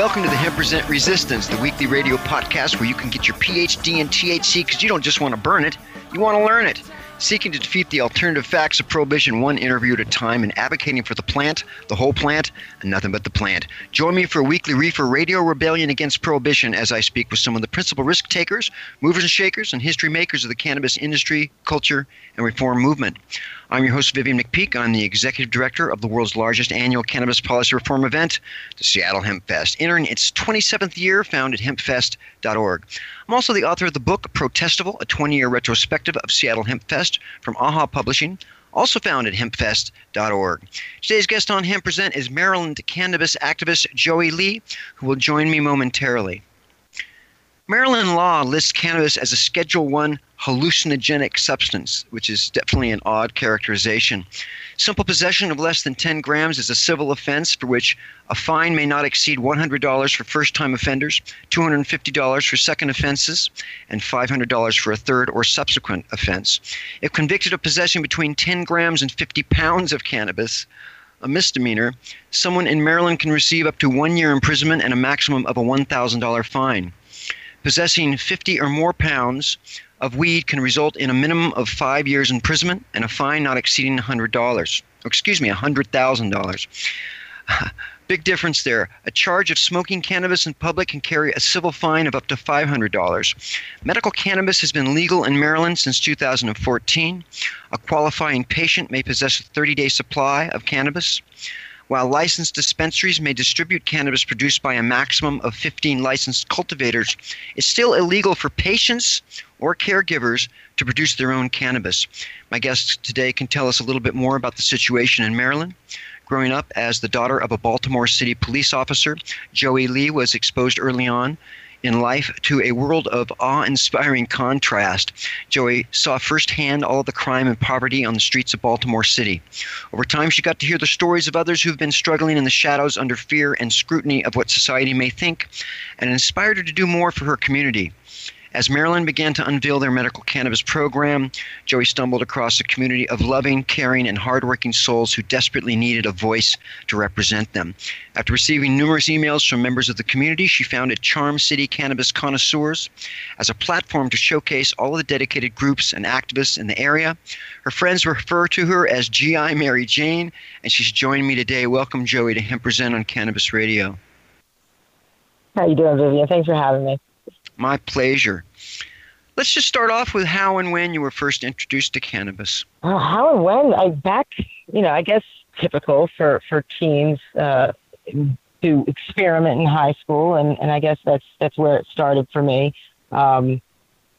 Welcome to the Hemp Present Resistance, the weekly radio podcast where you can get your PhD in THC because you don't just want to burn it, you want to learn it. Seeking to defeat the alternative facts of prohibition one interview at a time and advocating for the plant, the whole plant, and nothing but the plant. Join me for a weekly reefer radio rebellion against prohibition as I speak with some of the principal risk takers, movers and shakers, and history makers of the cannabis industry, culture, and reform movement. I'm your host, Vivian McPeak. I'm the executive director of the world's largest annual cannabis policy reform event, the Seattle Hempfest, entering its 27th year, found at hempfest.org. I'm also the author of the book Protestival, a 20 year retrospective of Seattle Hempfest from AHA Publishing, also found at hempfest.org. Today's guest on Hemp Present is Maryland cannabis activist Joey Lee, who will join me momentarily. Maryland law lists cannabis as a Schedule 1 hallucinogenic substance, which is definitely an odd characterization. Simple possession of less than 10 grams is a civil offense for which a fine may not exceed $100 for first time offenders, $250 for second offenses, and $500 for a third or subsequent offense. If convicted of possessing between 10 grams and 50 pounds of cannabis, a misdemeanor, someone in Maryland can receive up to one year imprisonment and a maximum of a $1,000 fine possessing 50 or more pounds of weed can result in a minimum of five years imprisonment and a fine not exceeding $100. Excuse me, $100,000. Big difference there. A charge of smoking cannabis in public can carry a civil fine of up to $500. Medical cannabis has been legal in Maryland since 2014. A qualifying patient may possess a 30 day supply of cannabis. While licensed dispensaries may distribute cannabis produced by a maximum of 15 licensed cultivators, it's still illegal for patients or caregivers to produce their own cannabis. My guest today can tell us a little bit more about the situation in Maryland. Growing up as the daughter of a Baltimore City police officer, Joey Lee was exposed early on in life to a world of awe inspiring contrast. Joey saw firsthand all the crime and poverty on the streets of Baltimore City. Over time, she got to hear the stories of others who've been struggling in the shadows under fear and scrutiny of what society may think, and inspired her to do more for her community. As Maryland began to unveil their medical cannabis program, Joey stumbled across a community of loving, caring, and hardworking souls who desperately needed a voice to represent them. After receiving numerous emails from members of the community, she founded Charm City Cannabis Connoisseurs as a platform to showcase all of the dedicated groups and activists in the area. Her friends refer to her as GI Mary Jane, and she's joining me today. Welcome, Joey, to Hemp Present on Cannabis Radio. How you doing, Vivian? Thanks for having me. My pleasure. Let's just start off with how and when you were first introduced to cannabis. Uh, how and when? I back, you know, I guess typical for for teens uh, to experiment in high school, and and I guess that's that's where it started for me. Um,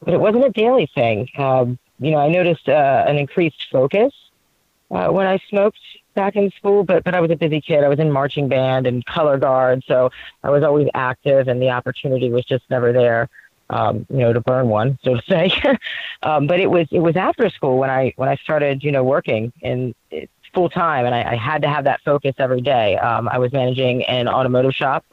but it wasn't a daily thing. Um, you know, I noticed uh, an increased focus uh, when I smoked back in school, but but I was a busy kid. I was in marching band and color guard, so I was always active, and the opportunity was just never there. um, you know, to burn one, so to say. um, but it was it was after school when I when I started, you know, working in full time, and I, I, had to have that focus every day. Um, I was managing an automotive shop,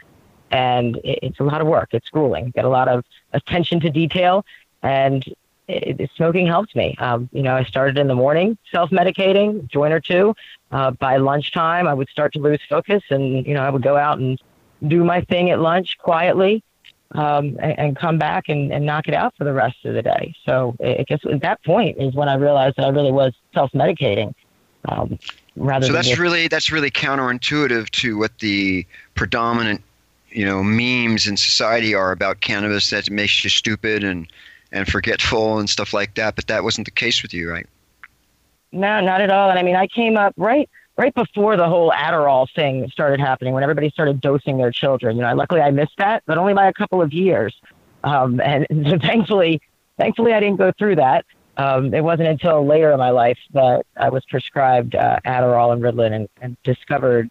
and it, it's a lot of work. It's grueling. Get a lot of attention to detail, and it, smoking helped me. Um, you know, I started in the morning, self-medicating, joint or two. Uh, by lunchtime, I would start to lose focus, and you know, I would go out and do my thing at lunch quietly, um, and, and, come back and, and knock it out for the rest of the day. So I guess at that point is when I realized that I really was self-medicating. Um, rather so that's just, really that's really counterintuitive to what the predominant you know memes in society are about cannabis that makes you stupid and and forgetful and stuff like that but that wasn't the case with you right no not at all and i mean i came up right right before the whole Adderall thing started happening, when everybody started dosing their children. You know, luckily I missed that, but only by a couple of years. Um, and so thankfully, thankfully I didn't go through that. Um, it wasn't until later in my life that I was prescribed uh, Adderall and Ritalin and, and discovered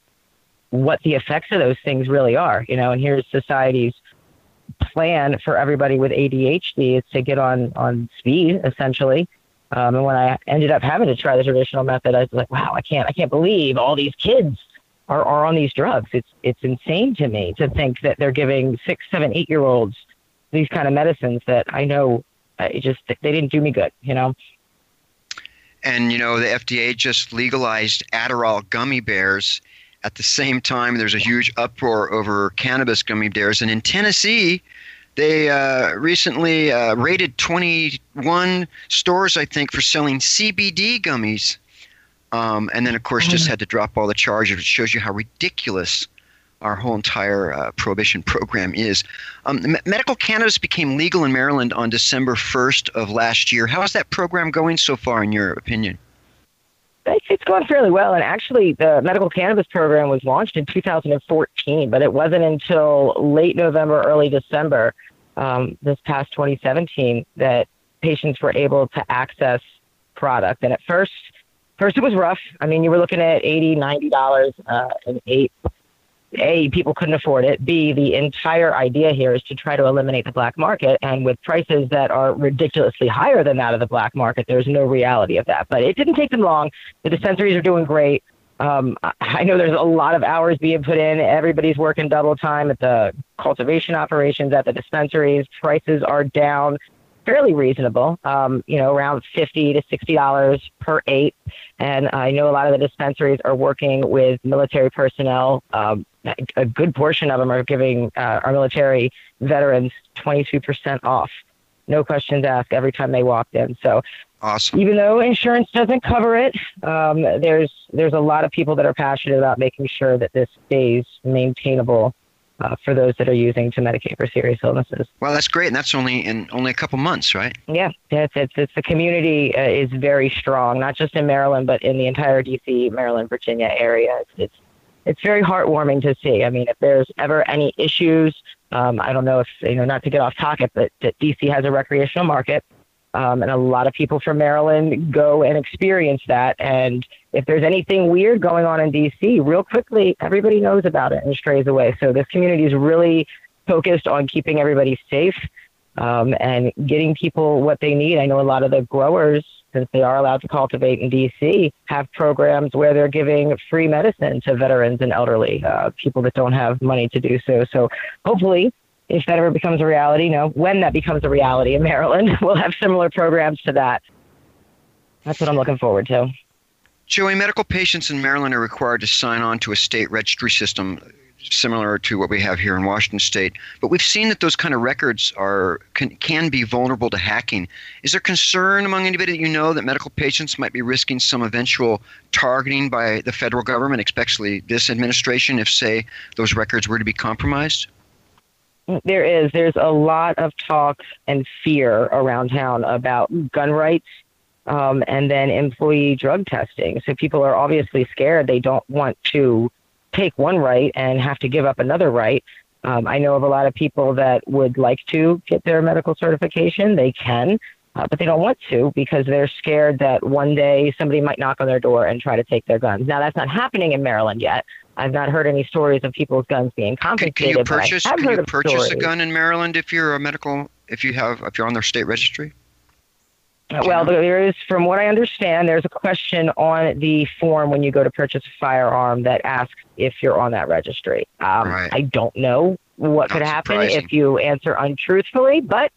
what the effects of those things really are. You know, and here's society's plan for everybody with ADHD is to get on on speed essentially um, and when I ended up having to try the traditional method, I was like, wow, I can't, I can't believe all these kids are, are on these drugs. It's, it's insane to me to think that they're giving six, seven, eight year olds these kind of medicines that I know it just, they didn't do me good, you know? And, you know, the FDA just legalized Adderall gummy bears. At the same time, there's a huge uproar over cannabis gummy bears. And in Tennessee, they uh, recently uh, raided 21 stores, I think, for selling CBD gummies. Um, and then, of course, just mm. had to drop all the charges. It shows you how ridiculous our whole entire uh, prohibition program is. Um, medical cannabis became legal in Maryland on December 1st of last year. How is that program going so far, in your opinion? It's going fairly well. And actually, the medical cannabis program was launched in 2014, but it wasn't until late November, early December um, this past 2017 that patients were able to access product. And at first, first it was rough. I mean, you were looking at 80 $90 uh, and eight. A, people couldn't afford it. B, the entire idea here is to try to eliminate the black market. And with prices that are ridiculously higher than that of the black market, there's no reality of that. But it didn't take them long. The dispensaries are doing great. Um, I know there's a lot of hours being put in. Everybody's working double time at the cultivation operations, at the dispensaries. Prices are down fairly reasonable, um, you know, around 50 to $60 per eight. And I know a lot of the dispensaries are working with military personnel. Um, a good portion of them are giving uh, our military veterans 22% off. No questions asked every time they walked in. So Awesome. Even though insurance doesn't cover it, um, there's there's a lot of people that are passionate about making sure that this stays maintainable uh, for those that are using to medicate for serious illnesses. Well, that's great, and that's only in only a couple months, right? Yeah, it's it's, it's the community uh, is very strong, not just in Maryland, but in the entire D.C., Maryland, Virginia area. It's, it's it's very heartwarming to see. I mean, if there's ever any issues, um, I don't know if you know, not to get off topic, but that DC has a recreational market. Um, and a lot of people from Maryland go and experience that. And if there's anything weird going on in DC, real quickly, everybody knows about it and strays away. So this community is really focused on keeping everybody safe um, and getting people what they need. I know a lot of the growers, since they are allowed to cultivate in DC, have programs where they're giving free medicine to veterans and elderly uh, people that don't have money to do so. So hopefully if that ever becomes a reality, you know, when that becomes a reality in Maryland, we'll have similar programs to that. That's what I'm looking forward to. Joey, medical patients in Maryland are required to sign on to a state registry system similar to what we have here in Washington state. But we've seen that those kind of records are can, can be vulnerable to hacking. Is there concern among anybody that you know that medical patients might be risking some eventual targeting by the federal government, especially this administration, if, say, those records were to be compromised? There is. There's a lot of talk and fear around town about gun rights um, and then employee drug testing. So people are obviously scared. They don't want to take one right and have to give up another right. Um, I know of a lot of people that would like to get their medical certification. They can, uh, but they don't want to because they're scared that one day somebody might knock on their door and try to take their guns. Now, that's not happening in Maryland yet. I've not heard any stories of people's guns being confiscated. Can, can you purchase, can you purchase a gun in Maryland if you're a medical if you have if you're on their state registry? Well, there is, from what I understand, there's a question on the form when you go to purchase a firearm that asks if you're on that registry. Um, Right. I don't know what Not could happen surprising. if you answer untruthfully, but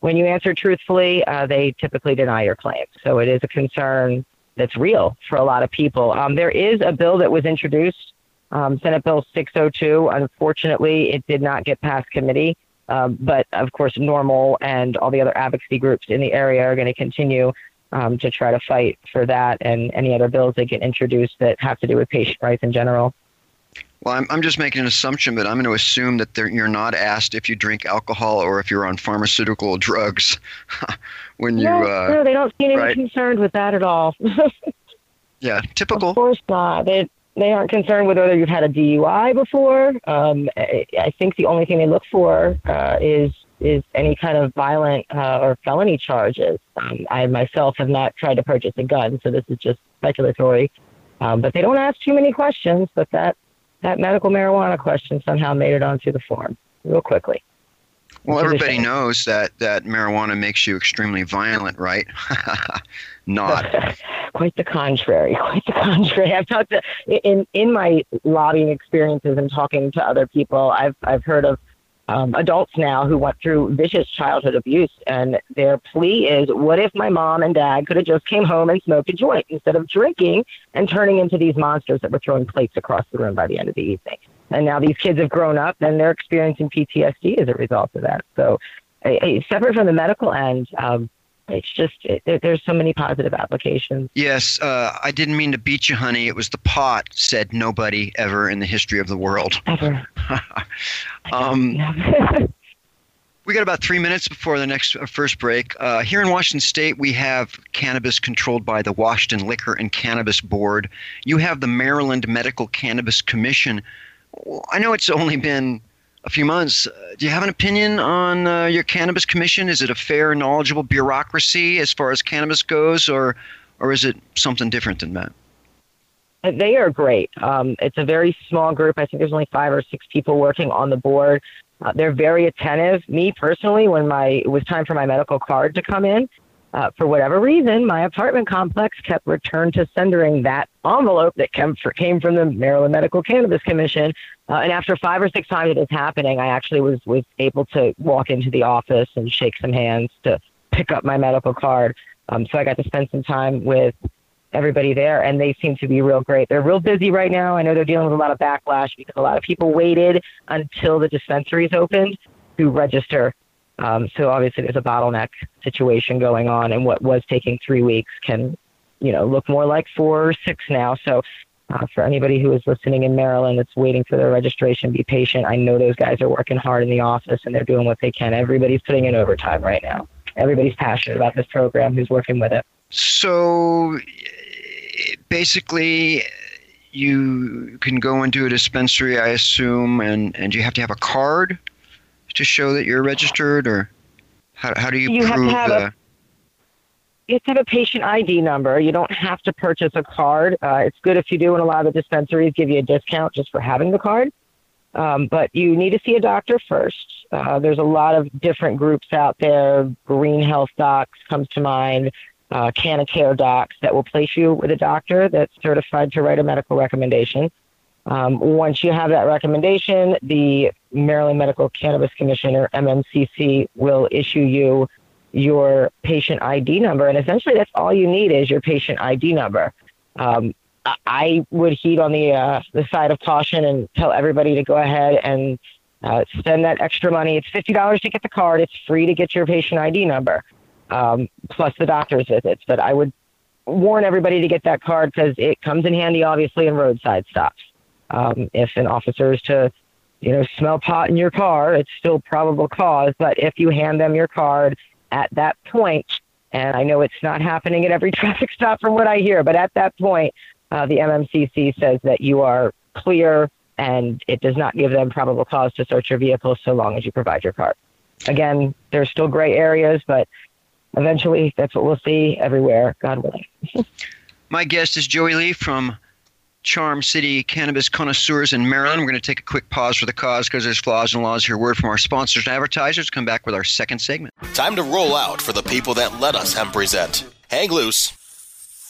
when you answer truthfully, uh, they typically deny your claim. So it is a concern that's real for a lot of people. Um, there is a bill that was introduced, um, Senate Bill 602. Unfortunately, it did not get past committee. Um, but of course, NORML and all the other advocacy groups in the area are going to continue um, to try to fight for that and any other bills that get introduced that have to do with patient rights in general. Well, I'm, I'm just making an assumption, but I'm going to assume that they're, you're not asked if you drink alcohol or if you're on pharmaceutical drugs when you. no, Uh, no, they don't seem right. concerned with that at all. yeah, typical. Of course not. They they aren't concerned with whether you've had a DUI before. Um, I, I think the only thing they look for uh, is is any kind of violent uh, or felony charges. Um, I myself have not tried to purchase a gun, so this is just speculatory. Um, but they don't ask too many questions. But that that medical marijuana question somehow made it onto the form real quickly. Well, everybody knows that that marijuana makes you extremely violent, right? not. quite the contrary. Quite the contrary. I've talked to in in my lobbying experiences and talking to other people. I've I've heard of um, adults now who went through vicious childhood abuse, and their plea is, "What if my mom and dad could have just came home and smoked a joint instead of drinking and turning into these monsters that were throwing plates across the room by the end of the evening?" And now these kids have grown up and they're experiencing PTSD as a result of that. So, eh, eh, separate from the medical end. Um, it's just it, there, there's so many positive applications. Yes, uh, I didn't mean to beat you, honey. It was the pot, said nobody ever in the history of the world. Ever. Um, We got about three minutes before the next uh, first break. Uh, here in Washington State, we have cannabis controlled by the Washington Liquor and Cannabis Board. You have the Maryland Medical Cannabis Commission. I know it's only been a few months. Uh, do you have an opinion on uh, your cannabis commission? Is it a fair, knowledgeable bureaucracy as far as cannabis goes, or, or is it something different than that? They are great. Um, it's a very small group. I think there's only five or six people working on the board. Uh, they're very attentive. Me personally, when my it was time for my medical card to come in, uh, for whatever reason, my apartment complex kept return to sendering that envelope that came, for, came from the Maryland Medical Cannabis Commission. Uh, and after five or six times it was happening, I actually was was able to walk into the office and shake some hands to pick up my medical card. Um, so I got to spend some time with everybody there, and they seem to be real great. They're real busy right now. I know they're dealing with a lot of backlash because a lot of people waited until the dispensaries opened to register. Um, so obviously there's a bottleneck situation going on, and what was taking three weeks can, you know, look more like four or six now. So uh, for anybody who is listening in Maryland that's waiting for their registration, be patient. I know those guys are working hard in the office and they're doing what they can. Everybody's putting in overtime right now. Everybody's passionate about this program who's working with it. So basically, you can go into a dispensary, I assume, and, and you have to have a card to show that you're registered, or how, how do you, You have to prove have a- the? you have to have a patient ID number. You don't have to purchase a card. Uh, it's good if you do, and a lot of the dispensaries give you a discount just for having the card. Um, but you need to see a doctor first. Uh, there's a lot of different groups out there. Green Health Docs comes to mind. Uh, Canacare Docs that will place you with a doctor that's certified to write a medical recommendation. Um, once you have that recommendation, the Maryland Medical Cannabis Commission or MMCC will issue you your patient ID number, and essentially that's all you need is your patient ID number. Um, I- would heed on the uh, the side of caution and tell everybody to go ahead and uh, spend that extra money. It's fifty dollars to get the card. It's free to get your patient ID number, um, plus the doctor's visits. But I would warn everybody to get that card because it comes in handy, obviously, in roadside stops. Um, if an officer is to, you know, smell pot in your car, it's still probable cause. But if you hand them your card at that point, and I know it's not happening at every traffic stop from what I hear, but at that point, uh, the MMCC says that you are clear and it does not give them probable cause to search your vehicle so long as you provide your card. Again, there's still gray areas, but eventually that's what we'll see everywhere, God willing. My guest is Joey Lee from Charm City cannabis connoisseurs in Maryland. We're going to take a quick pause for the cause because there's flaws and laws here. Word from our sponsors and advertisers. Come back with our second segment. Time to roll out for the people that let us hemp present. Hang loose.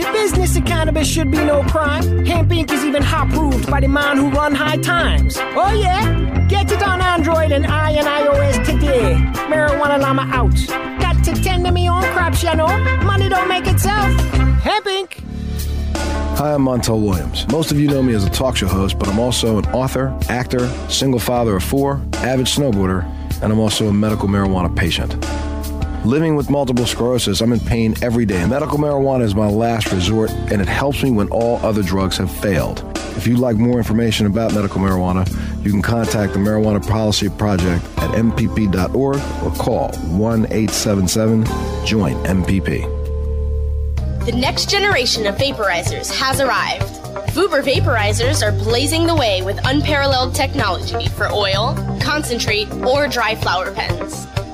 The business of cannabis should be no crime. Hemp Inc. is even hot proved by the man who run high times. Oh yeah? Get it on Android and I and iOS today. Marijuana Llama out. Got to tend to me own crops, you. Money don't make itself. Hemp Inc. Hi, I'm Montel Williams. Most of you know me as a talk show host, but I'm also an author, actor, single father of four, avid snowboarder, and I'm also a medical marijuana patient. Living with multiple sclerosis, I'm in pain every day. Medical marijuana is my last resort, and it helps me when all other drugs have failed. If you'd like more information about medical marijuana, you can contact the Marijuana Policy Project at mpp.org or call 1 877 JOIN MPP. The next generation of vaporizers has arrived. Vuber vaporizers are blazing the way with unparalleled technology for oil, concentrate, or dry flower pens.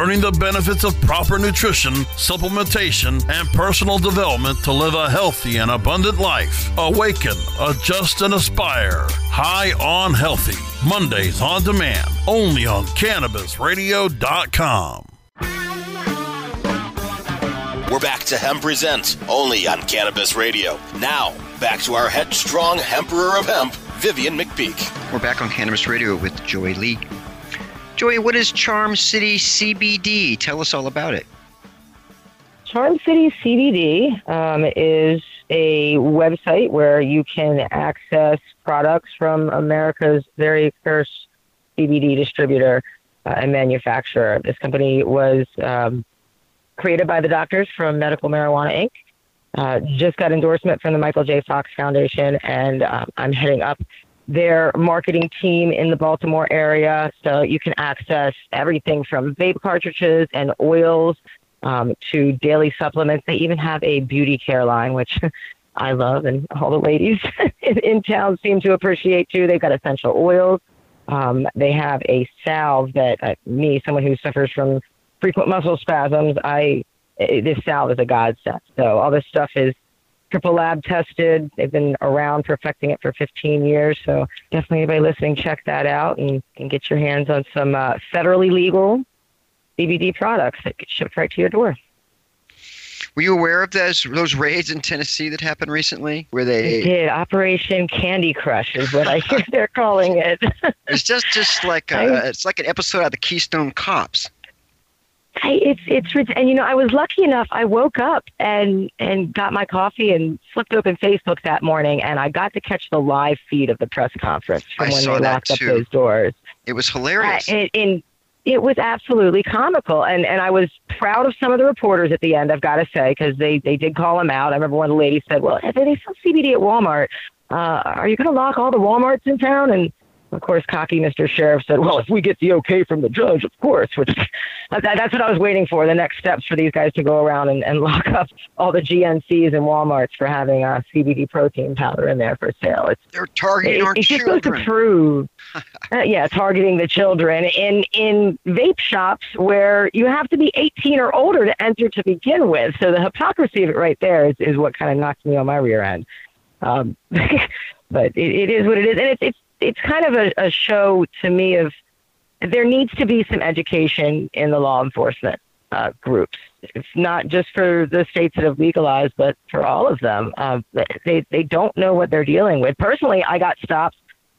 Learning the benefits of proper nutrition, supplementation, and personal development to live a healthy and abundant life. Awaken, adjust, and aspire. High on Healthy. Mondays on demand. Only on CannabisRadio.com. We're back to Hemp Present, only on Cannabis Radio. Now, back to our headstrong Emperor of Hemp, Vivian McPeak. We're back on Cannabis Radio with Joy Lee. Joy, what is Charm City CBD? Tell us all about it. Charm City CBD um, is a website where you can access products from America's very first CBD distributor uh, and manufacturer. This company was um, created by the doctors from Medical Marijuana Inc. Uh, just got endorsement from the Michael J. Fox Foundation, and uh, I'm heading up their marketing team in the Baltimore area. So you can access everything from vape cartridges and oils um, to daily supplements. They even have a beauty care line, which I love, and all the ladies in, town seem to appreciate too. They've got essential oils. Um, they have a salve that uh, me, someone who suffers from frequent muscle spasms, I eh, this salve is a godsend. So all this stuff is triple lab tested. They've been around perfecting it for 15 years. So definitely anybody listening, check that out and, and get your hands on some uh, federally legal CBD products that get shipped right to your door. Were you aware of those those raids in Tennessee that happened recently, where They they? did Operation Candy Crush is what I hear they're calling it. It's just just like I- a, it's like an episode of the Keystone Cops. I, it's it's and you know I was lucky enough. I woke up and and got my coffee and flipped open Facebook that morning, and I got to catch the live feed of the press conference from I when saw they locked up those doors. It was Uh, hilarious. and, and it was absolutely comical, and and I was proud of some of the reporters at the end. I've got to say because they they did call them out. I remember one of the ladies said, "Well, if they sell CBD at Walmart, uh, are you going to lock all the WalMarts in town?" And of course, cocky Mr. Sheriff said, "Well, if we get the okay from the judge, of course." Which that, that's what I was waiting for. The next steps for these guys to go around and, and lock up all the GNCs and WalMarts for having uh, CBD protein powder in there for sale. It's They're targeting it, our it just goes to prove, uh, yeah, targeting the children in in vape shops where you have to be 18 or older to enter to begin with. So the hypocrisy of it right there is, is what kind of knocks me on my rear end. Um, but it, it is what it is, and it's it's it's kind of a, a show to me of there needs to be some education in the law enforcement uh, groups. It's not just for the states that have legalized, but for all of them. Uh, they they don't know what they're dealing with. Personally, I got stopped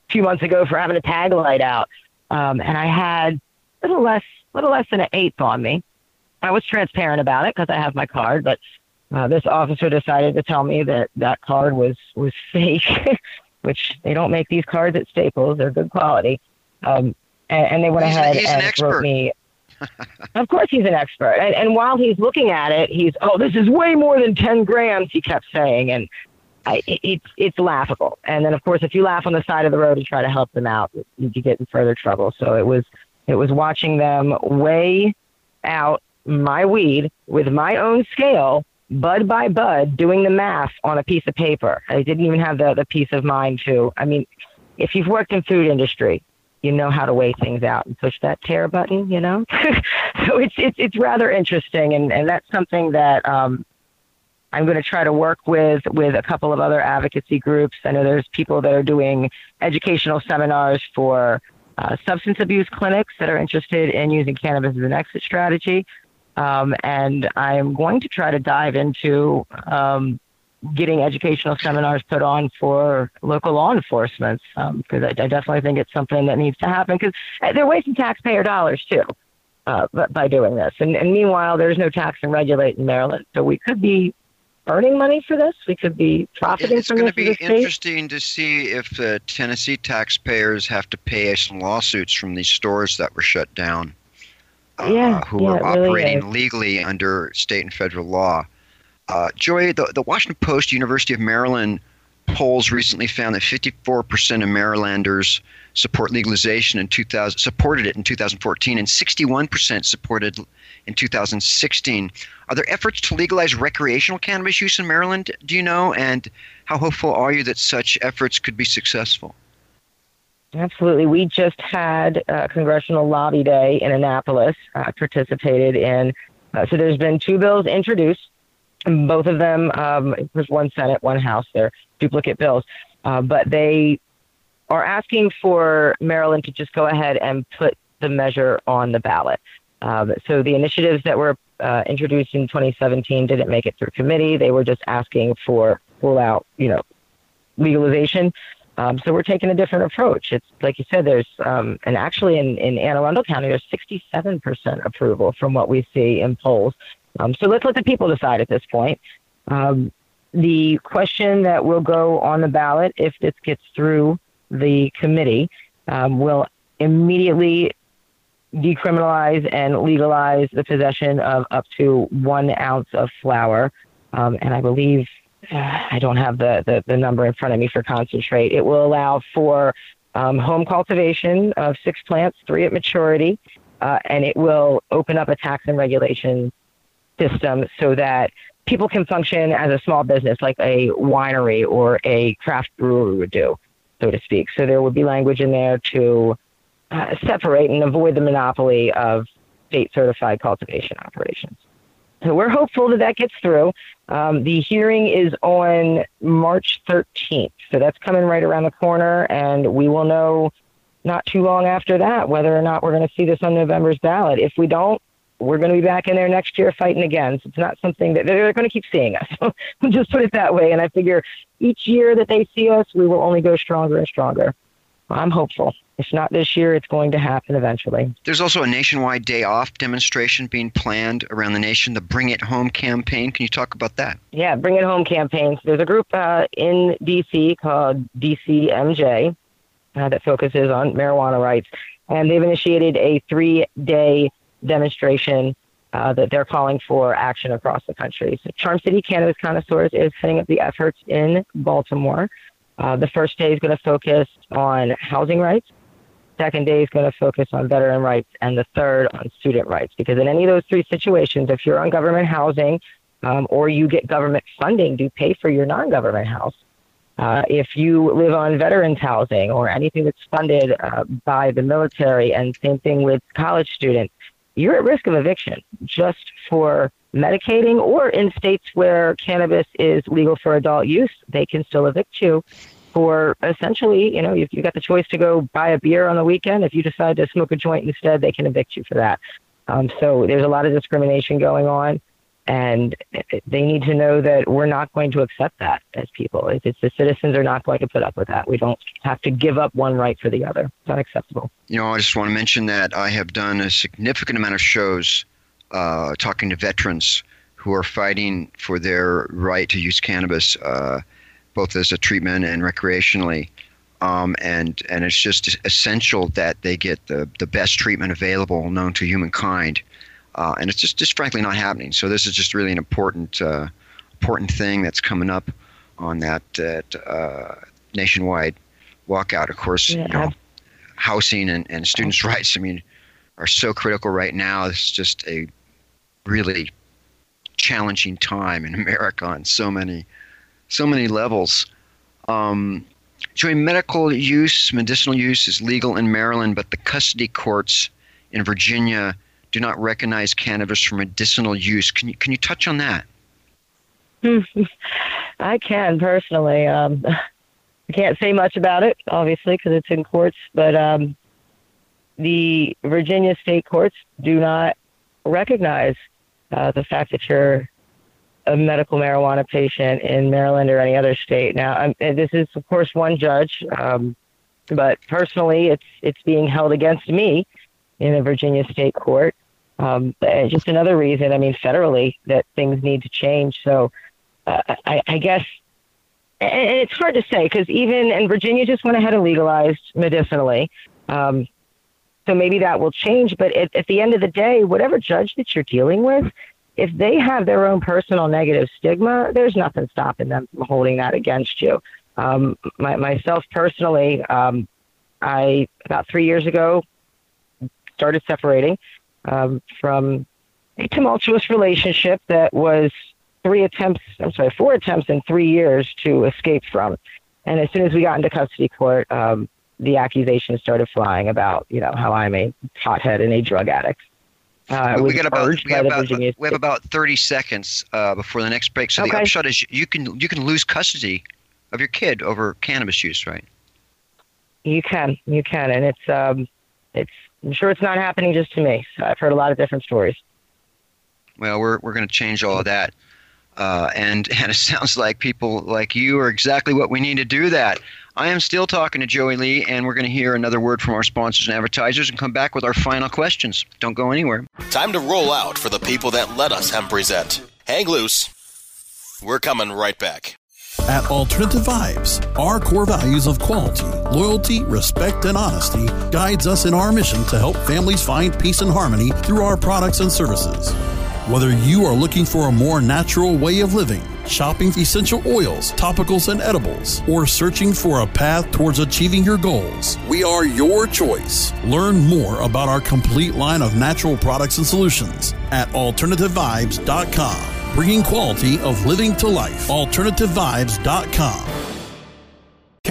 a few months ago for having a tag light out, um, and I had a little less little less than an eighth on me. I was transparent about it because I have my card, but Uh, this officer decided to tell me that that card was was fake, which they don't make these cards at Staples. They're good quality. Um, and, and, they went he's ahead and an wrote me. of course, he's an expert. And, and while he's looking at it, he's, oh, this is way more than 10 grams, he kept saying. And I, it's, it's laughable. And then, of course, if you laugh on the side of the road and try to help them out, you get in further trouble. So it was, it was watching them weigh out my weed with my own scale bud by bud doing the math on a piece of paper. I didn't even have the, the peace of mind to. I mean, if you've worked in food industry, you know how to weigh things out and push that tear button, you know? so it's, it's, it's rather interesting. And, and that's something that, um, I'm going to try to work with, with a couple of other advocacy groups. I know there's people that are doing educational seminars for uh, substance abuse clinics that are interested in using cannabis as an exit strategy. Um, and I'm going to try to dive into um, getting educational seminars put on for local law enforcement because um, I, I, definitely think it's something that needs to happen because uh, they're wasting taxpayer dollars too uh, by doing this. And, and meanwhile, there's no tax and regulate in Maryland, so we could be earning money for this. We could be profiting it's from this. It's going to be interesting to see if the Tennessee taxpayers have to pay some lawsuits from these stores that were shut down yeah, uh, who yeah, are operating is. legally under state and federal law. Uh, Joy, the, the Washington Post, University of Maryland polls recently found that 54% of Marylanders support legalization in 2000, supported it in 2014, and 61% supported in 2016. Are there efforts to legalize recreational cannabis use in Maryland? Do you know? And how hopeful are you that such efforts could be successful? Absolutely. We just had Congressional Lobby Day in Annapolis, uh, participated in. Uh, so there's been two bills introduced. Both of them, um, there's one Senate, one House. They're duplicate bills. Uh, but they are asking for Maryland to just go ahead and put the measure on the ballot. Um, so the initiatives that were uh, introduced in 2017 didn't make it through committee. They were just asking for full out, you know, legalization. Um, so we're taking a different approach. It's like you said, there's, um, and actually in, in Anne Arundel County, there's 67% approval from what we see in polls. Um, so let's let the people decide at this point. Um, the question that will go on the ballot, if this gets through the committee, um, will immediately decriminalize and legalize the possession of up to one ounce of flower. Um, and I believe I don't have the, the, the, number in front of me for concentrate. It will allow for um, home cultivation of six plants, three at maturity, uh, and it will open up a tax and regulation system so that people can function as a small business like a winery or a craft brewery would do, so to speak. So there would be language in there to uh, separate and avoid the monopoly of state certified cultivation operations. So we're hopeful that that gets through. Um, the hearing is on March 13th, so that's coming right around the corner, and we will know not too long after that whether or not we're going to see this on November's ballot. If we don't, we're going to be back in there next year fighting again. So it's not something that they're going to keep seeing us. just put it that way. And I figure each year that they see us, we will only go stronger and stronger. I'm hopeful. If not this year, it's going to happen eventually. There's also a nationwide day off demonstration being planned around the nation, the Bring It Home campaign. Can you talk about that? Yeah, Bring It Home campaign. There's a group uh, in D.C. called DCMJ uh, that focuses on marijuana rights, and they've initiated a three day demonstration uh, that they're calling for action across the country. So Charm City Cannabis Connoisseurs is heading up the efforts in Baltimore. Uh, the first day is going to focus on housing rights second day is going to focus on veteran rights, and the third on student rights. Because in any of those three situations, if you're on government housing um, or you get government funding to pay for your non government house, uh, if you live on veterans housing or anything that's funded uh, by the military, and same thing with college students, you're at risk of eviction just for medicating or in states where cannabis is legal for adult use, they can still evict you for essentially, you know, if you got the choice to go buy a beer on the weekend, if you decide to smoke a joint instead, they can evict you for that. Um, so there's a lot of discrimination going on, and they need to know that we're not going to accept that as people. If It's, the citizens are not going to put up with that. We don't have to give up one right for the other. It's unacceptable. You know, I just want to mention that I have done a significant amount of shows uh, talking to veterans who are fighting for their right to use cannabis, uh, both as a treatment and recreationally. Um, and and it's just essential that they get the, the best treatment available known to humankind. Uh, and it's just, just frankly not happening. So this is just really an important uh, important thing that's coming up on that, that uh, nationwide walkout. Of course, yeah. you know, housing and, and students' rights. I mean, are so critical right now. It's just a really challenging time in America on so many so many levels. Um, Joey, medical use, medicinal use is legal in Maryland, but the custody courts in Virginia do not recognize cannabis for medicinal use. Can you can you touch on that? I can personally. Um, I can't say much about it, obviously, because it's in courts. But um, the Virginia state courts do not recognize uh, the fact that you're a medical marijuana patient in Maryland or any other state. Now, um, this is, of course, one judge, um, but personally, it's it's being held against me in a Virginia state court. Um, just another reason, I mean, federally, that things need to change. So, uh, I, I guess, and it's hard to say because even and Virginia just went ahead and legalized medicinally. Um, so maybe that will change. But at, at the end of the day, whatever judge that you're dealing with, if they have their own personal negative stigma, there's nothing stopping them from holding that against you. Um, my, myself personally, um, I about three years ago started separating um, from a tumultuous relationship that was three attempts. I'm sorry, four attempts in three years to escape from. And as soon as we got into custody court, um, the accusations started flying about, you know, how I'm a hothead and a drug addict. Uh, we got about we have about, we have about 30 seconds uh, before the next break. So okay. the upshot is you can you can lose custody of your kid over cannabis use, right? You can, you can, and it's um, it's I'm sure it's not happening just to me. So I've heard a lot of different stories. Well, we're we're going to change all of that. Uh, and and it sounds like people like you are exactly what we need to do that. I am still talking to Joey Lee, and we're going to hear another word from our sponsors and advertisers and come back with our final questions. Don't go anywhere. Time to roll out for the people that let us hemp present. Hang loose. We're coming right back. At Alternative Vibes, our core values of quality, loyalty, respect, and honesty guides us in our mission to help families find peace and harmony through our products and services. Whether you are looking for a more natural way of living, shopping essential oils, topicals, and edibles, or searching for a path towards achieving your goals, we are your choice. Learn more about our complete line of natural products and solutions at AlternativeVibes.com, bringing quality of living to life. AlternativeVibes.com.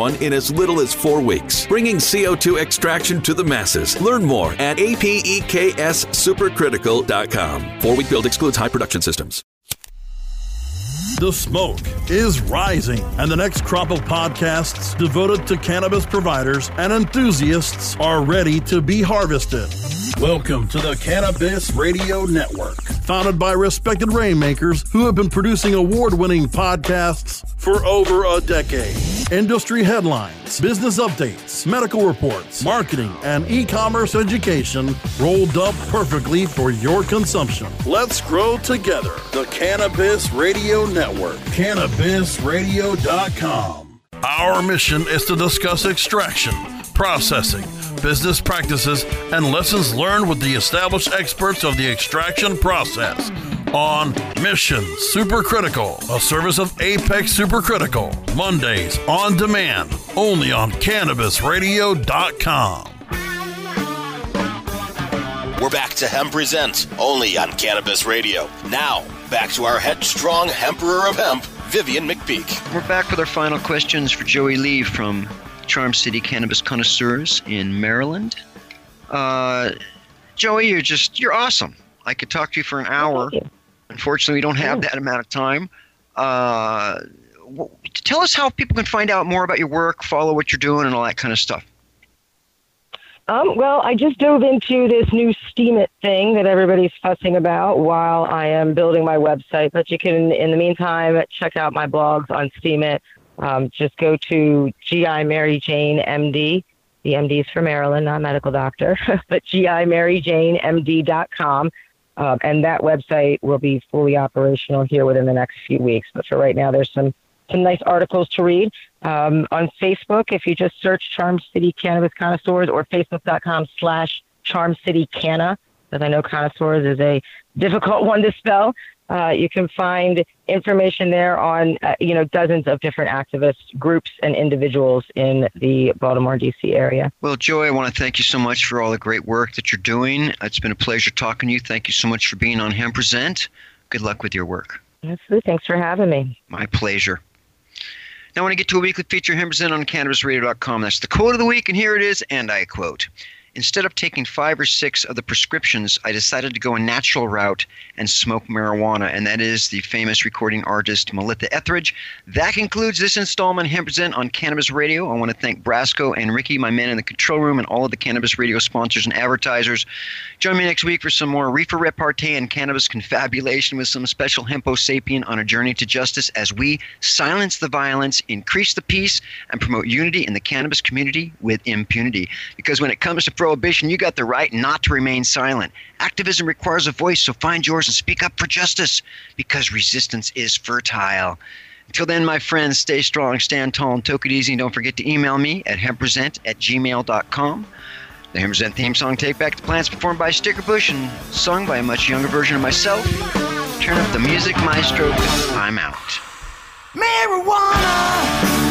one in as little as four weeks, bringing CO2 extraction to the masses. Learn more at apexsupercritical.com. Four week build excludes high production systems. The smoke is rising, and the next crop of podcasts devoted to cannabis providers and enthusiasts are ready to be harvested. Welcome to the Cannabis Radio Network, founded by respected rainmakers who have been producing award winning podcasts for over a decade. Industry headlines, business updates, medical reports, marketing, and e commerce education rolled up perfectly for your consumption. Let's grow together. The Cannabis Radio Network, cannabisradio.com. Our mission is to discuss extraction, processing, business practices, and lessons learned with the established experts of the extraction process on Mission Supercritical, a service of Apex Supercritical. Mondays on demand, only on CannabisRadio.com. We're back to Hemp Present, only on Cannabis Radio. Now, back to our headstrong Emperor of Hemp, Vivian McPeak. We're back with our final questions for Joey Lee from Charm City Cannabis Connoisseurs in Maryland. Uh, Joey, you're just, you're awesome. I could talk to you for an hour. Unfortunately, we don't have Oh. that amount of time. Uh, w- tell us how people can find out more about your work, follow what you're doing, and all that kind of stuff. Um, well, I just dove into this new Steemit thing that everybody's fussing about while I am building my website. But you can, in the meantime, check out my blogs on Steemit. Um, just go to GI Mary Jane MD. The MD is for Maryland, not medical doctor, but GIMaryJaneMD.com. Um, and that website will be fully operational here within the next few weeks. But for right now, there's some some nice articles to read. Um, on Facebook, if you just search Charm City Cannabis Connoisseurs or facebook.com slash Charm City Canna, because I know connoisseurs is a difficult one to spell. Uh, you can find information there on, uh, you know, dozens of different activist groups and individuals in the Baltimore, D.C. area. Well, Joy, I want to thank you so much for all the great work that you're doing. It's been a pleasure talking to you. Thank you so much for being on Hempresent. Good luck with your work. Absolutely. Thanks for having me. My pleasure. Now, when I want to get to a weekly feature, Hempresent on CannabisRadio.com. That's the quote of the week, and here it is, and I quote. Instead of taking five or six of the prescriptions, I decided to go a natural route and smoke marijuana, and that is the famous recording artist Melissa Etheridge. That concludes this installment of Present on Cannabis Radio. I want to thank Brasco and Ricky, my men in the control room, and all of the Cannabis Radio sponsors and advertisers. Join me next week for some more reefer repartee and cannabis confabulation with some special hempo sapien on a journey to justice as we silence the violence, increase the peace, and promote unity in the cannabis community with impunity. Because when it comes to prohibition, you got the right not to remain silent. Activism requires a voice, so find yours and speak up for justice because resistance is fertile. Until then, my friends, stay strong, stand tall, and take it easy. And don't forget to email me at hempresent at gmail.com. The Hempresent theme song, Take Back the Plants, performed by Sticker Bush and sung by a much younger version of myself. Turn up the music, maestro. I'm out. Marijuana,